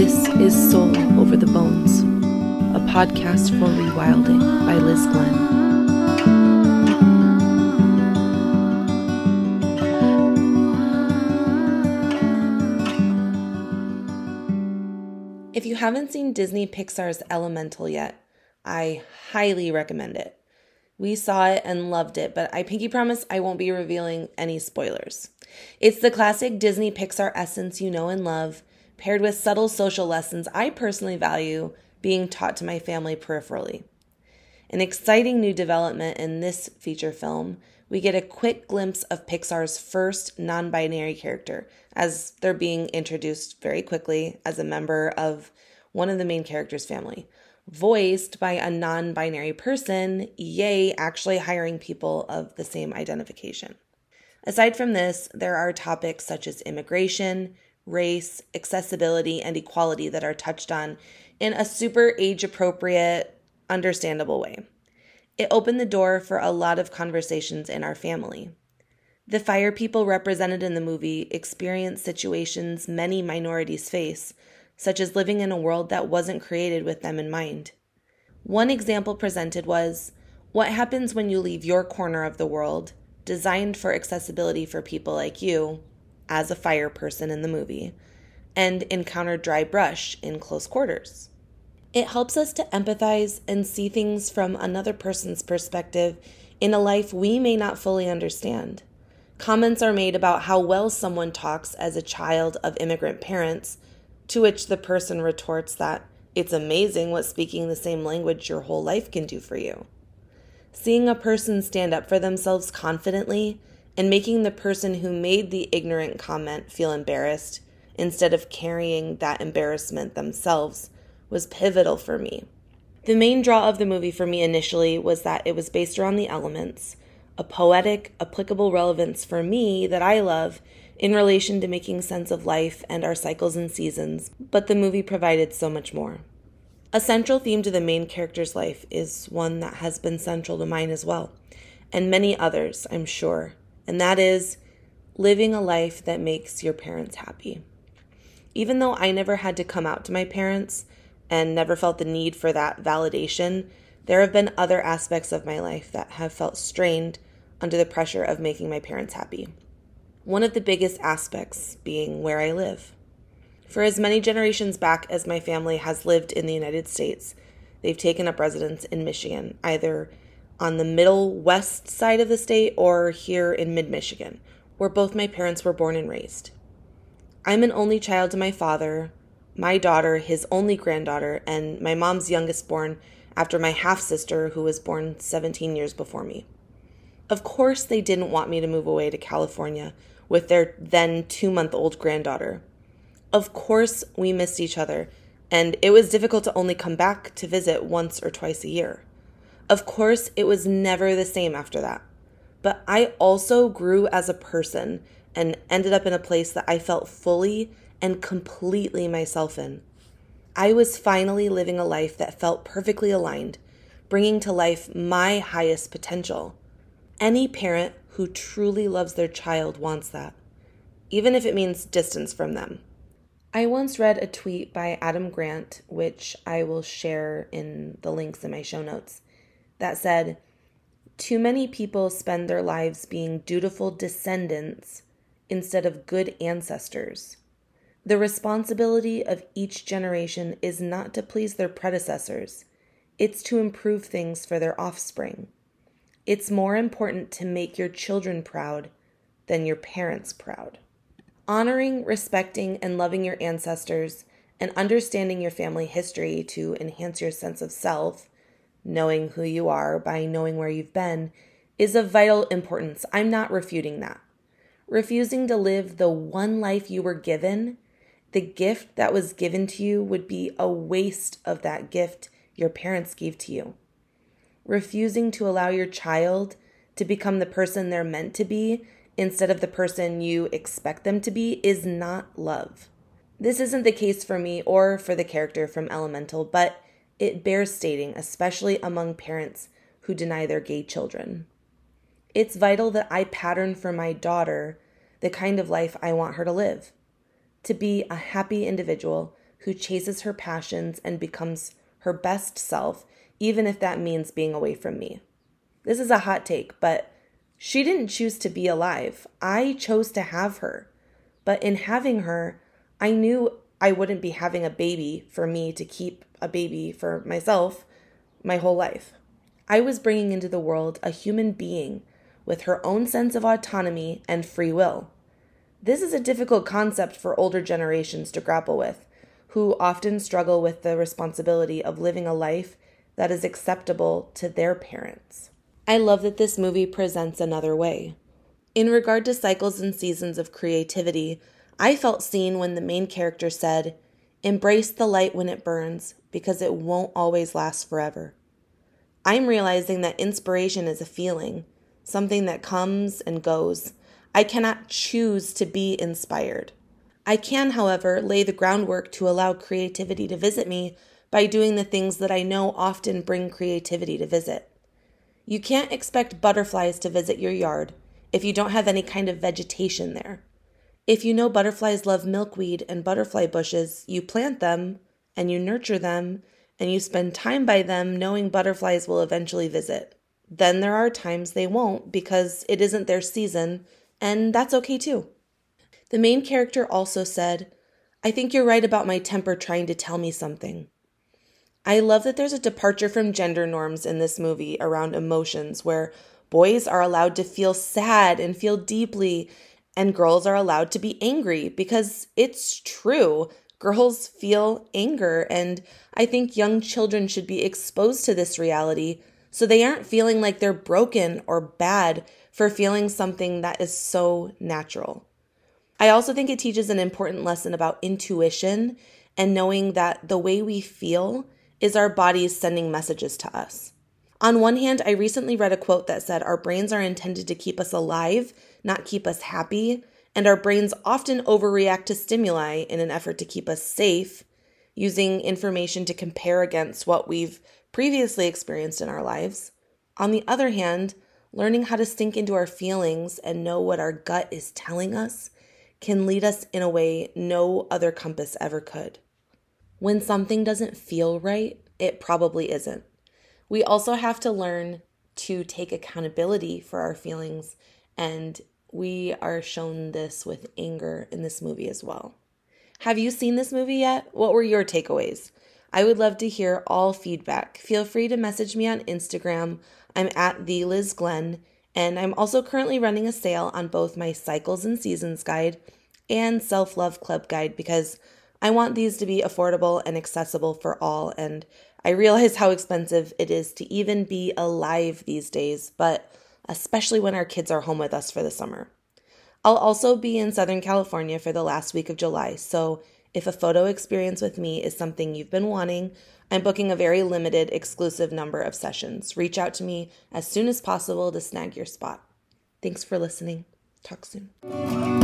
This is Soul Over the Bones, a podcast for rewilding by Liz Glenn. If you haven't seen Disney Pixar's Elemental yet, I highly recommend it. We saw it and loved it, but I pinky promise I won't be revealing any spoilers. It's the classic Disney Pixar essence you know and love, paired with subtle social lessons I personally value being taught to my family peripherally. An exciting new development in this feature film, we get a quick glimpse of Pixar's first non binary character, as they're being introduced very quickly as a member of one of the main characters' family. Voiced by a non binary person, yay, actually hiring people of the same identification. Aside from this, there are topics such as immigration, race, accessibility, and equality that are touched on in a super age appropriate, understandable way. It opened the door for a lot of conversations in our family. The fire people represented in the movie experienced situations many minorities face, such as living in a world that wasn't created with them in mind. One example presented was what happens when you leave your corner of the world, designed for accessibility for people like you, as a fire person in the movie, and encounter dry brush in close quarters. It helps us to empathize and see things from another person's perspective in a life we may not fully understand. Comments are made about how well someone talks as a child of immigrant parents, to which the person retorts that it's amazing what speaking the same language your whole life can do for you. Seeing a person stand up for themselves confidently and making the person who made the ignorant comment feel embarrassed instead of carrying that embarrassment themselves was pivotal for me. The main draw of the movie for me initially was that it was based around the elements, a poetic, applicable relevance for me that I love in relation to making sense of life and our cycles and seasons, but the movie provided so much more. A central theme to the main character's life is one that has been central to mine as well, and many others, I'm sure, and that is living a life that makes your parents happy. Even though I never had to come out to my parents, and never felt the need for that validation, there have been other aspects of my life that have felt strained under the pressure of making my parents happy. One of the biggest aspects being where I live. For as many generations back as my family has lived in the United States, they've taken up residence in Michigan, either on the middle west side of the state or here in mid Michigan, where both my parents were born and raised. I'm an only child to my father, my daughter, his only granddaughter, and my mom's youngest born after my half sister, who was born 17 years before me. Of course, they didn't want me to move away to California with their then two month old granddaughter. Of course, we missed each other, and it was difficult to only come back to visit once or twice a year. Of course, it was never the same after that. But I also grew as a person and ended up in a place that I felt fully and completely myself in. I was finally living a life that felt perfectly aligned, bringing to life my highest potential. Any parent who truly loves their child wants that, even if it means distance from them. I once read a tweet by Adam Grant, which I will share in the links in my show notes, that said, Too many people spend their lives being dutiful descendants instead of good ancestors. The responsibility of each generation is not to please their predecessors, it's to improve things for their offspring. It's more important to make your children proud than your parents proud. Honoring, respecting, and loving your ancestors and understanding your family history to enhance your sense of self, knowing who you are by knowing where you've been, is of vital importance. I'm not refuting that. Refusing to live the one life you were given the gift that was given to you would be a waste of that gift your parents gave to you. Refusing to allow your child to become the person they're meant to be instead of the person you expect them to be is not love. This isn't the case for me or for the character from Elemental, but it bears stating, especially among parents who deny their gay children. It's vital that I pattern for my daughter the kind of life I want her to live to be a happy individual who chases her passions and becomes her best self, even if that means being away from me. This is a hot take, but she didn't choose to be alive. I chose to have her. But in having her, I knew I wouldn't be having a baby for me to keep a baby for myself my whole life. I was bringing into the world a human being with her own sense of autonomy and free will. This is a difficult concept for older generations to grapple with, who often struggle with the responsibility of living a life that is acceptable to their parents. I love that this movie presents another way. In regard to cycles and seasons of creativity, I felt seen when the main character said, Embrace the light when it burns, because it won't always last forever. I'm realizing that inspiration is a feeling, something that comes and goes. I cannot choose to be inspired. I can, however, lay the groundwork to allow creativity to visit me by doing the things that I know often bring creativity to visit. You can't expect butterflies to visit your yard if you don't have any kind of vegetation there. If you know butterflies love milkweed and butterfly bushes, you plant them and you nurture them and you spend time by them knowing butterflies will eventually visit. Then there are times they won't because it isn't their season, and that's okay too. The main character also said, I think you're right about my temper trying to tell me something. I love that there's a departure from gender norms in this movie around emotions where boys are allowed to feel sad and feel deeply and girls are allowed to be angry because it's true. Girls feel anger, and I think young children should be exposed to this reality so they aren't feeling like they're broken or bad for feeling something that is so natural. I also think it teaches an important lesson about intuition and knowing that the way we feel is our bodies sending messages to us. On one hand, I recently read a quote that said our brains are intended to keep us alive not keep us happy, and our brains often overreact to stimuli in an effort to keep us safe, using information to compare against what we've previously experienced in our lives. On the other hand, learning how to sink into our feelings and know what our gut is telling us can lead us in a way no other compass ever could. When something doesn't feel right, it probably isn't. We also have to learn to take accountability for our feelings and we are shown this with anger in this movie as well. Have you seen this movie yet? What were your takeaways? I would love to hear all feedback. Feel free to message me on Instagram. I'm at the Liz Glenn, and I'm also currently running a sale on both my Cycles and Seasons guide and Self Love Club guide because I want these to be affordable and accessible for all. And I realize how expensive it is to even be alive these days, but especially when our kids are home with us for the summer. I'll also be in Southern California for the last week of July, so if a photo experience with me is something you've been wanting, I'm booking a very limited, exclusive number of sessions. Reach out to me as soon as possible to snag your spot. Thanks for listening. Talk soon.